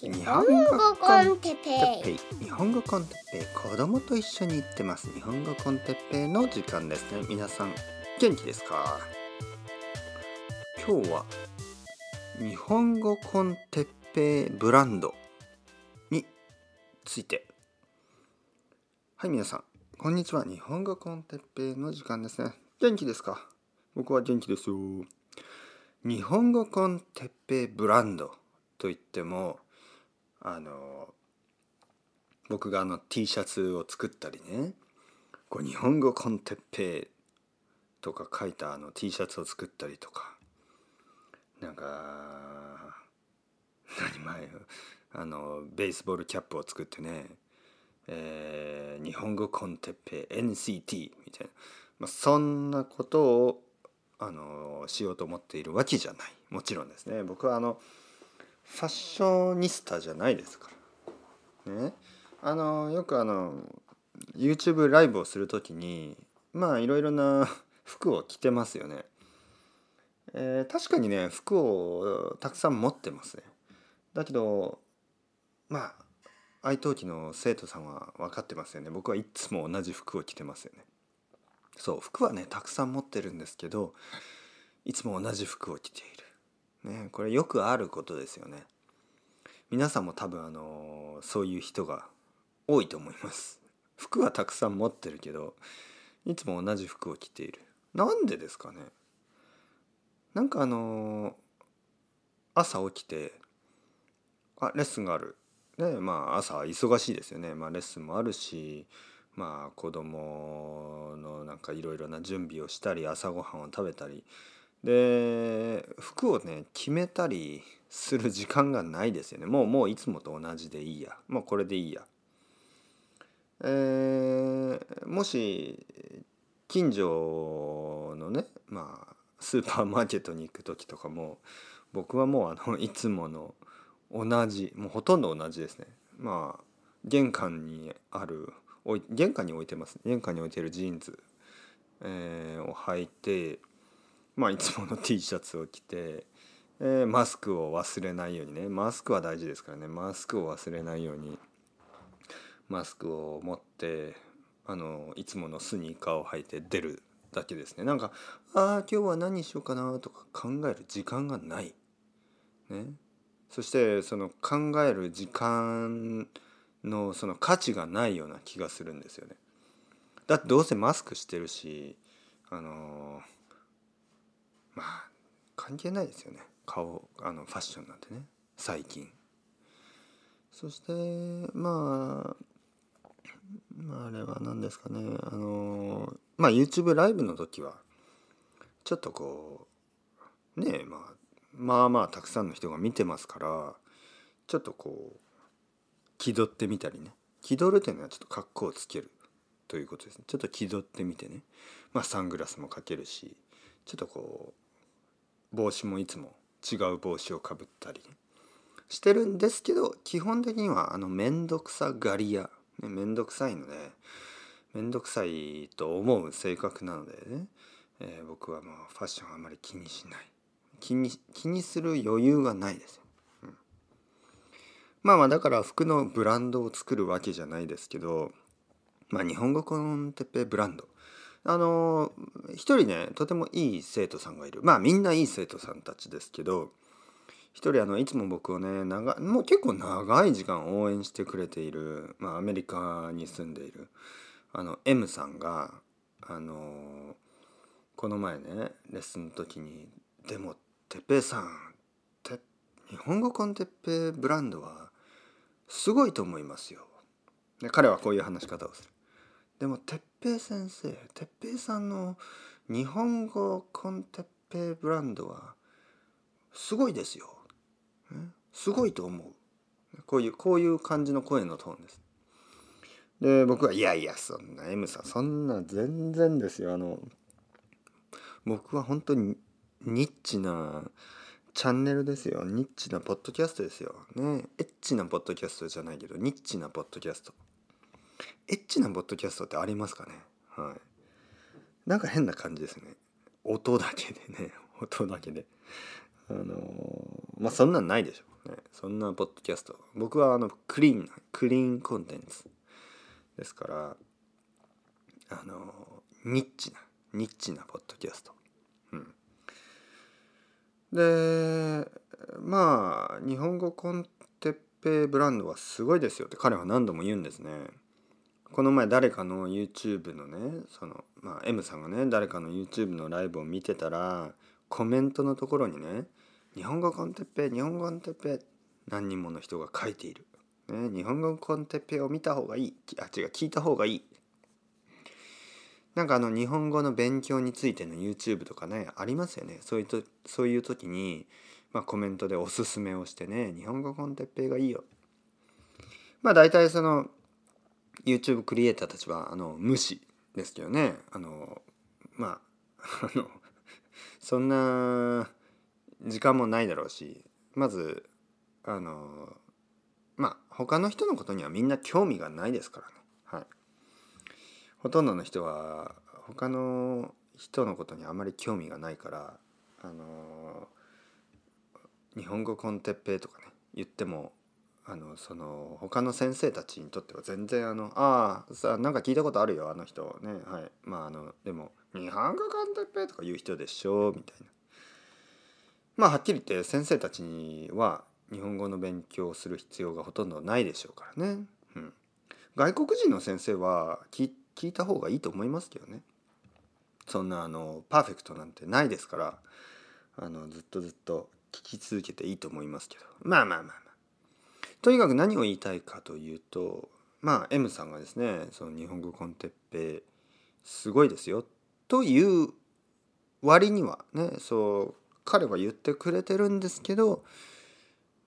日本語 con テッペイ。日本語 con テッペイ。子供と一緒に行ってます。日本語 con テッペイの時間ですね。皆さん元気ですか？今日は日本語 con テッペイブランドについて。はい皆さんこんにちは。日本語 con テッペイの時間ですね。元気ですか？僕は元気ですよ。日本語コンテッペイブランドといってもあの僕があの T シャツを作ったりねこう日本語コンテッペイとか書いたあの T シャツを作ったりとかなんか 何前あのベースボールキャップを作ってね、えー、日本語コンテッペイ NCT みたいな、まあ、そんなことをあのしようと思っているわけじゃない。もちろんですね。僕はあのファッショニスタじゃないですから。ね。あのよくあの YouTube ライブをする時にまあいろいろな 服を着てますよね、えー、確かにね服をたくさん持ってますね。だけどまあ愛登記の生徒さんは分かってますよね。僕はいつも同じ服を着てますよね。そう服はねたくさん持ってるんですけどいつも同じ服を着ている。ね、これよくあることですよね。皆さんも多分あのそういう人が多いと思います。服はたくさん持ってるけどいつも同じ服を着ている。なんでですかねなんかあの朝起きてあレッスンがある。ねまあ朝忙しいですよね。まあレッスンもあるしまあ子供のなんかいろいろな準備をしたり朝ごはんを食べたりで服をね決めたりする時間がないですよね。もうもういつもと同じでいいや。もうこれでいいや。えー、もし近所のねまあスーパーマーケットに行く時とかも僕はもうあのいつもの同じもうほとんど同じですね。まあ玄関にある玄関に置いてます。玄関に置いてるジーンズ、えー、を履いてまあいつもの T シャツを着て、えー、マスクを忘れないようにねマスクは大事ですからねマスクを忘れないようにマスクを持ってあのいつものスニーカーを履いて出るだけですねなんかああ今日は何しようかなとか考える時間がない。ね、そしてその考える時間のその価値がないような気がするんですよね。だってどうせマスクしてるしあのーまあ関係ないですよね。顔あのファッションなんてね。最近。そしてまあまああれは何ですかね。あのまあ YouTube ライブの時はちょっとこうねえまあまあまあたくさんの人が見てますからちょっとこう気取ってみたりね。気取るというのはちょっと格好をつける。ということですね。ちょっと気取ってみてね。まあサングラスもかけるしちょっとこう帽子もいつも違う帽子をかぶったりしてるんですけど基本的にはあの面倒くさがり屋。ね、面倒くさいので面倒くさいと思う性格なのでね、えー、僕はもうファッションあまり気にしない。気に気にする余裕がないです、まあまあだから服のブランドを作るわけじゃないですけどまあ日本語コンテッペブランド。あの一人ねとてもいい生徒さんがいるまあみんないい生徒さんたちですけど一人あのいつも僕をね長もう結構長い時間応援してくれている、まあ、アメリカに住んでいるあの M さんがあのこの前ねレッスンの時に「でも哲平さん日本語コンテッペブランドはすごいと思いますよ」で彼はこういう話し方をする。でも哲平先生哲平さんの日本語コンテッペイブランドはすごいですよ。すごいと思う。こういうこういう感じの声のトーンです。で僕は「いやいやそんな M さんそんな全然ですよあの僕は本当にニッチなチャンネルですよニッチなポッドキャストですよねエッチなポッドキャストじゃないけどニッチなポッドキャストエッチなポッドキャストってありますかね？はい。なんか変な感じですね。音だけでね、音だけで。あのー、まあそんなんないでしょ。ねそんなポッドキャスト僕はあのクリーンなクリーンコンテンツですからあのニッチなニッチなポッドキャストうんでまあ日本語コンテッペイブランドはすごいですよって彼は何度も言うんですねこの前誰かの YouTube のねそのまあ M さんがね誰かの YouTube のライブを見てたらコメントのところにね「日本語コンテッペ日本語コンテッペ」何人もの人が書いている、ね、日本語コンテッペを見た方がいい。あ違う聞いた方がいい。なんかあの日本語の勉強についての YouTube とかねありますよね。そういうとそういう時に、まあ、コメントでおすすめをしてね日本語コンテッペがいいよ。まあ大体その YouTube クリエイターたちはあの無視ですけどね。あのまあ あのそんな時間もないだろうしまずあのまあ他の人のことにはみんな興味がないですからね。はい。ほとんどの人は他の人のことにあまり興味がないからあの日本語コンテッペイとかね言ってもあのその他の先生たちにとっては全然あの「ああさなんか聞いたことあるよあの人ね。はい。まああのでも日本語コンテッペとか言う人でしょ」みたいな。まあはっきり言って先生たちには日本語の勉強をする必要がほとんどないでしょうからね、うん、外国人の先生は聞聞いた方がいいと思いますけどね。そんなあのパーフェクトなんてないですからあのずっとずっと聞き続けていいと思いますけど。まあまあまあまあ。とにかく何を言いたいかというとまあ M さんがですねその日本語コンテッペすごいですよという割にはねそう彼は言ってくれてるんですけど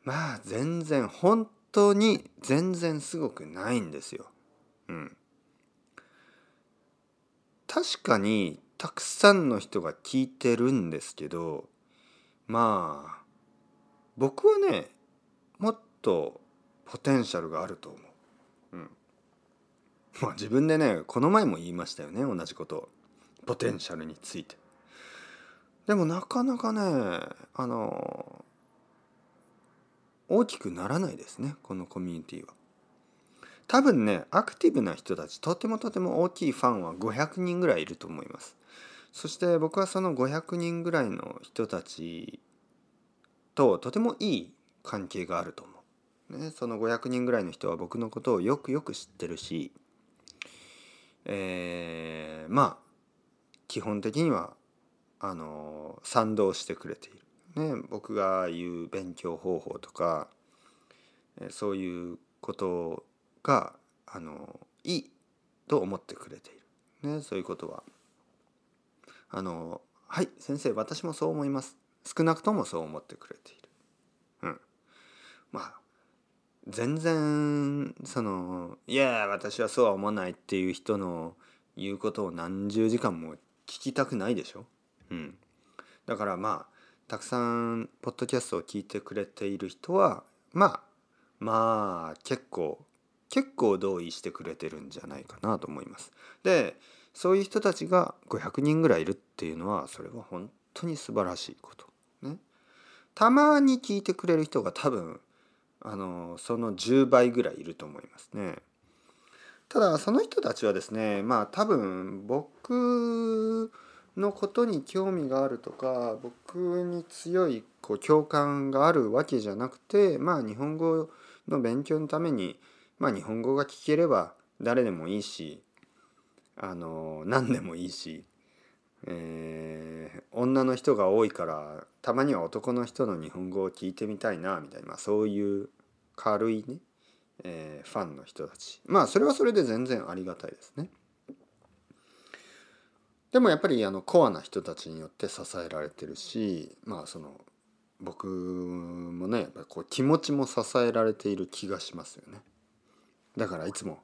まあ全然本当に全然すごくないんですよ。うん。確かにたくさんの人が聞いてるんですけどまあ僕はねもっとポテンシャルがあると思う。うん。まあ自分でねこの前も言いましたよね同じことポテンシャルについて。でもなかなかねあの大きくならないですねこのコミュニティは。多分ねアクティブな人たちとてもとても大きいファンは500人ぐらいいると思います。そして僕はその500人ぐらいの人たちととてもいい関係があると思う。ね、その500人ぐらいの人は僕のことをよくよく知ってるし、えー、まあ基本的にはあの賛同してくれている。ね、僕が言う勉強方法とかそういうことがあのいいと思ってくれている、ね、そういうことはあのはい先生私もそう思います少なくともそう思ってくれている。うん、まあ全然そのいや私はそうは思わないっていう人の言うことを何十時間も聞きたくないでしょ？うん、だからまあたくさんポッドキャストを聞いてくれている人はまあまあ結構結構同意してくれてるんじゃないかなと思います。でそういう人たちが500人ぐらいいるっていうのはそれは本当に素晴らしいこと。ね。たまに聞いてくれる人が多分あのその10倍ぐらいいると思いますね。ただその人たちはですねまあ多分僕のことに興味があるとか僕に強いこう共感があるわけじゃなくてまあ日本語の勉強のためにまあ日本語が聞ければ誰でもいいしあの何でもいいし、えー、女の人が多いからたまには男の人の日本語を聞いてみたいなみたいな、まあ、そういう軽いね、えー、ファンの人たちまあそれはそれで全然ありがたいですね。でもやっぱりあのコアな人たちによって支えられてるしまあその僕もねやっぱこう気持ちも支えられている気がしますよねだからいつも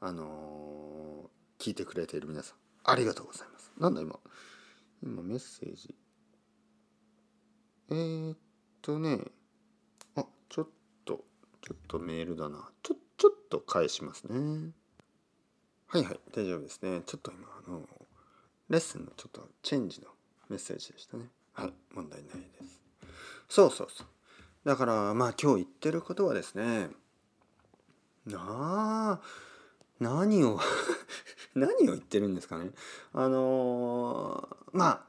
あのー、聞いてくれている皆さんありがとうございます。なんだ今？今メッセージ。えー、っとね。あちょっと。ちょっとメールだな。ちょちょっと返しますね。はいはい。大丈夫ですね。ちょっと今あのレッスンのちょっとチェンジのメッセージでしたね。はい、問題ないです。そうそうそう。だからまあ今日言ってることはですね。なあ。何を 何を言ってるんですかね。あのー、まあ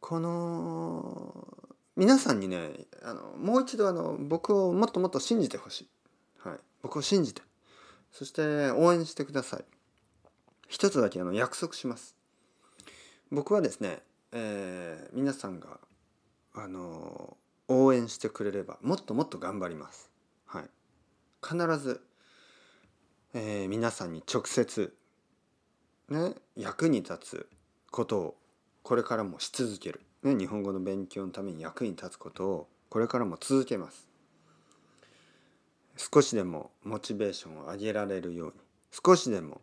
この皆さんにねあのもう一度あの僕をもっともっと信じてほしい、はい、僕を信じて。そして応援してください。一つだけあの約束します。僕はですね、えー、皆さんがあの応援してくれればもっともっと頑張ります、はい、必ず、えー、皆さんに直接ね役に立つことをこれからもし続ける、ね、日本語の勉強のために役に立つことをこれからも続けます。少しでもモチベーションを上げられるように少しでも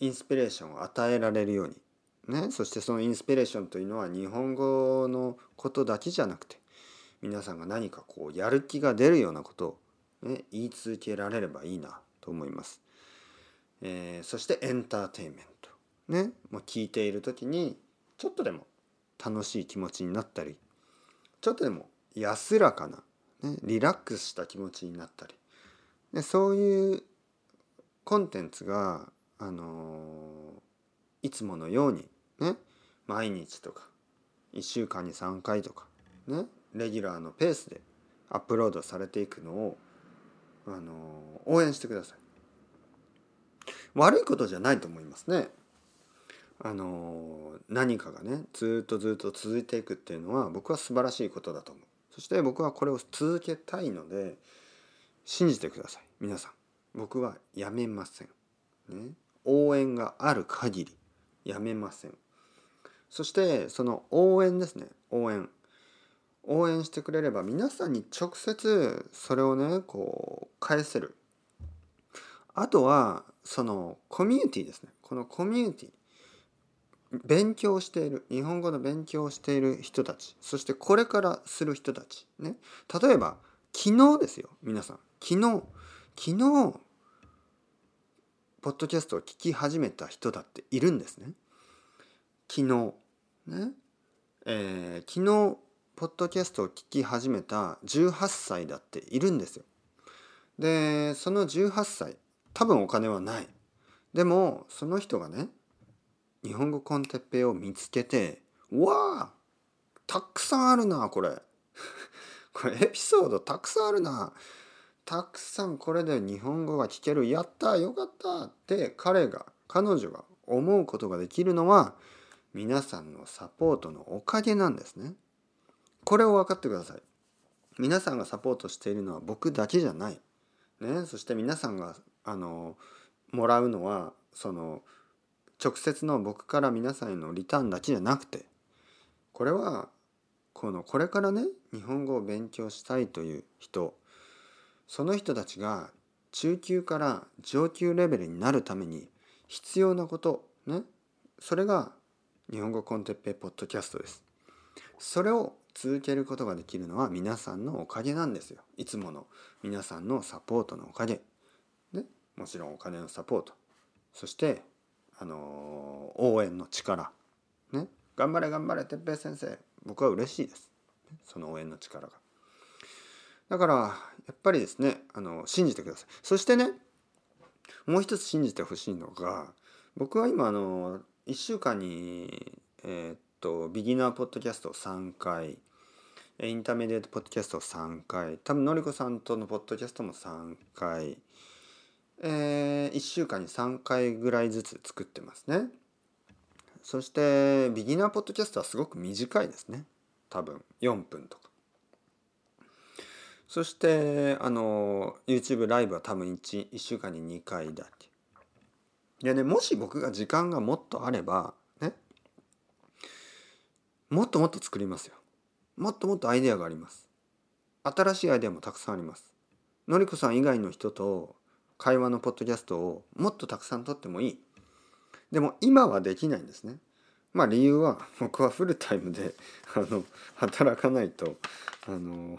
インスピレーションを与えられるように。ね、そしてそのインスピレーションというのは日本語のことだけじゃなくて皆さんが何かこうやる気が出るようなことを、ね、言い続けられればいいなと思います。えー、そしてエンターテインメント。ね、もう聞いている時にちょっとでも楽しい気持ちになったりちょっとでも安らかな、ね、リラックスした気持ちになったりでそういうコンテンツが、あのー、いつものようにね毎日とか1週間に3回とかねレギュラーのペースでアップロードされていくのを、あのー、応援してください悪いことじゃないと思いますね。あの何かがねずっとずっと続いていくっていうのは僕は素晴らしいことだと思う。そして僕はこれを続けたいので信じてください。皆さん。僕はやめません、ね、応援がある限りやめません。そしてその応援ですね。応援。応援してくれれば皆さんに直接それをねこう返せる。あとはそのコミュニティですね。このコミュニティ勉強している日本語の勉強をしている人たちそしてこれからする人たちね。例えば昨日ですよ皆さん。昨日昨日ポッドキャストを聞き始めた人だっているんですね。昨日ね。えー、昨日ポッドキャストを聞き始めた18歳だっているんですよ。でその18歳多分お金はないでもその人がね日本語コンテッペイを見つけてうわあたくさんあるなこれ これエピソードたくさんあるなたくさんこれで日本語が聞けるやったよかったって彼が彼女が思うことができるのは皆さんのサポートのおかげなんですね。これを分かってください。皆さんがサポートしているのは僕だけじゃない。ね、そして皆さんがあのもらうのはその直接の僕から皆さんへのリターンだけじゃなくてこれはこのこれからね日本語を勉強したいという人その人たちが中級から上級レベルになるために必要なことねそれが日本語コンテッペポッドキャストです。それを続けることができるのは皆さんのおかげなんですよ。いつもの皆さんのサポートのおかげ。もちろんお金のサポート。そしてあの応援の力。ね。頑張れ頑張れ哲平先生。僕は嬉しいです。その応援の力が。だからやっぱりですねあの信じてください。そしてねもう一つ信じてほしいのが僕は今あの1週間にえー、っとビギナーポッドキャストを3回インターメディエートポッドキャストを3回多分のりこさんとのポッドキャストも3回えー、1週間に3回ぐらいずつ作ってますね。そしてビギナーポッドキャストはすごく短いですね。多分4分とか。そしてあの YouTube ライブは多分 1, 1週間に2回だけ。でねもし僕が時間がもっとあればねもっともっと作りますよ。もっともっとアイデアがあります。新しいアイデアもたくさんあります。のりこさん以外の人と会話のポッドキャストをもっとたくさん撮ってもいい。でも今はできないんですね。まあ理由は僕はフルタイムで あの働かないとあのも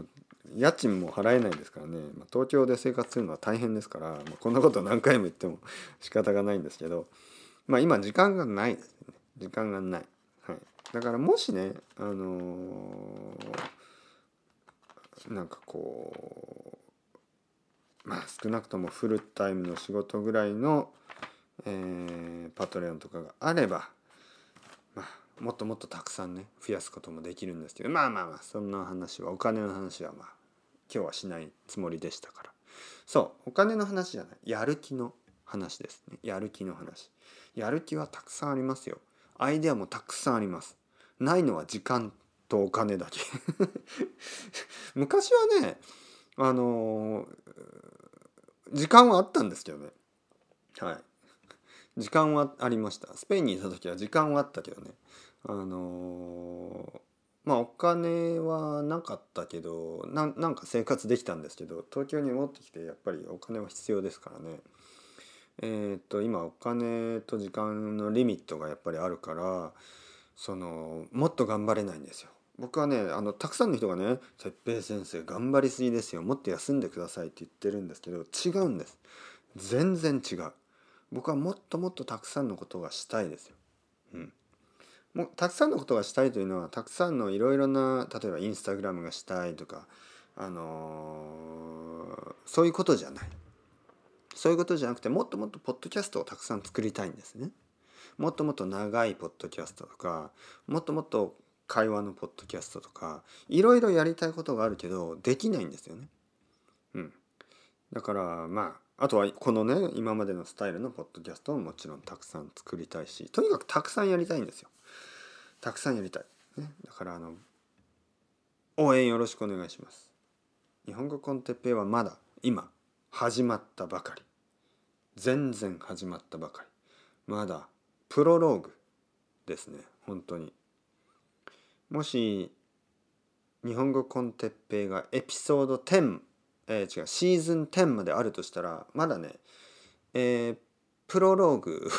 う家賃も払えないですからね、まあ、東京で生活するのは大変ですから、まあ、こんなこと何回も言っても 仕方がないんですけど。まあ今時間がないですね。時間がない、はい、だからもしねあのなんかこうまあ少なくともフルタイムの仕事ぐらいの、えー、パトレオンとかがあればまあもっともっとたくさんね増やすこともできるんですけどまあまあまあそんな話はお金の話はまあ今日はしないつもりでしたから。そうお金の話じゃない。やる気の話ですね。やる気の話。やる気はたくさんありますよ。アイデアもたくさんあります。ないのは時間とお金だけ。昔はねあの時間はあったんですけどね。はい。時間はありました。スペインにいた時は時間はあったけどね。あのまあお金はなかったけどなんか生活できたんですけど東京に戻ってきてやっぱりお金は必要ですからね。えー、っと今お金と時間のリミットがやっぱりあるからそのもっと頑張れないんですよ。僕はねあのたくさんの人がね「哲平先生頑張りすぎですよもっと休んでください」って言ってるんですけど違うんです全然違う僕はもっともっとたくさんのことがしたいですよ。うん、もうたくさんのことがしたいというのはたくさんのいろいろな例えばインスタグラムがしたいとか、あのー、そういうことじゃないそういうことじゃなくてもっともっとポッドキャストをたくさん作りたいんですね。もっともっと長いポッドキャストとかもっともっと会話のポッドキャストとかいろいろやりたいことがあるけどできないんですよね。うん、だからまああとはこのね今までのスタイルのポッドキャストももちろんたくさん作りたいしとにかくたくさんやりたいんですよ。たくさんやりたい。ね、だからあの応援よろしくお願いします。日本語コンテッペイはまだ今始まったばかり。全然始まったばかり。まだプロローグですね本当にもし日本語コンテッペイがエピソード10、えー、違うシーズン10まであるとしたらまだね、えー、プロローグ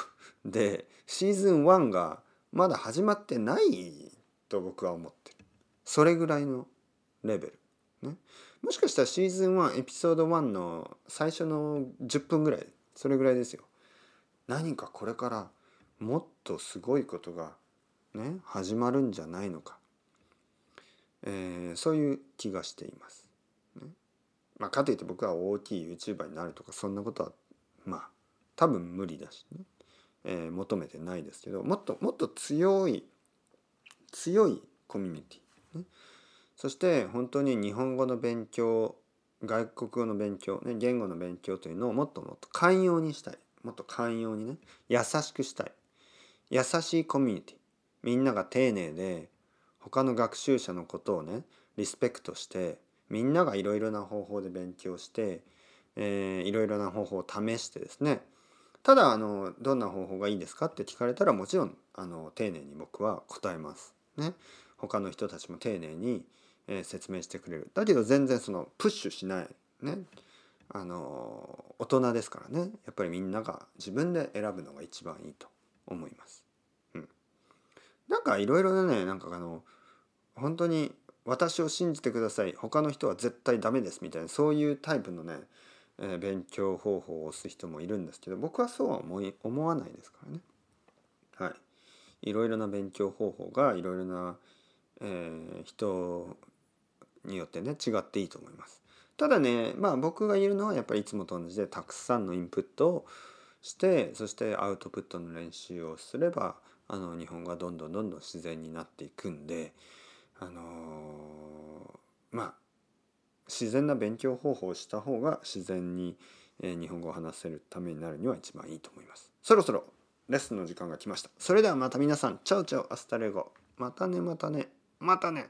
でシーズン1がまだ始まってないと僕は思ってる。それぐらいのレベル、ね、もしかしたらシーズン1エピソード1の最初の10分ぐらいそれぐらいですよ。何かこれからもっとすごいことがね始まるんじゃないのか、えー、そういう気がしています。ね。まあ、かといって僕は大きい YouTuber になるとかそんなことはまあ多分無理だしね、えー、求めてないですけどもっともっと強い強いコミュニティ、ね、そして本当に日本語の勉強外国語の勉強、ね、言語の勉強というのをもっともっと寛容にしたい。もっと寛容にね優しくしたい。優しいコミュニティ。みんなが丁寧で他の学習者のことをねリスペクトしてみんながいろいろな方法で勉強していろいろな方法を試してですねただあのどんな方法がいいですかって聞かれたらもちろんあの丁寧に僕は答えます。ね、他の人たちも丁寧に、えー、説明してくれる。だけど全然そのプッシュしない。ね、あの大人ですからねやっぱりみんなが自分で選ぶのが一番いいと思います。なんかいろいろねなんかあの本当に私を信じてください他の人は絶対ダメですみたいなそういうタイプのね、えー、勉強方法を押す人もいるんですけど僕はそうは思い思わないですからね。はい。いろいろな勉強方法がいろいろな、えー、人によってね違っていいと思います。ただねまあ僕が言えるのはやっぱりいつもと同じでたくさんのインプットをしてそしてアウトプットの練習をすればあの日本語がどんどんどんどん自然になっていくんであのー、まあ自然な勉強方法をした方が自然に、えー、日本語を話せるためになるには一番いいと思います。そろそろレッスンの時間が来ました。それではまた皆さん、チャウチャウアスタレゴ。またねまたねまたね。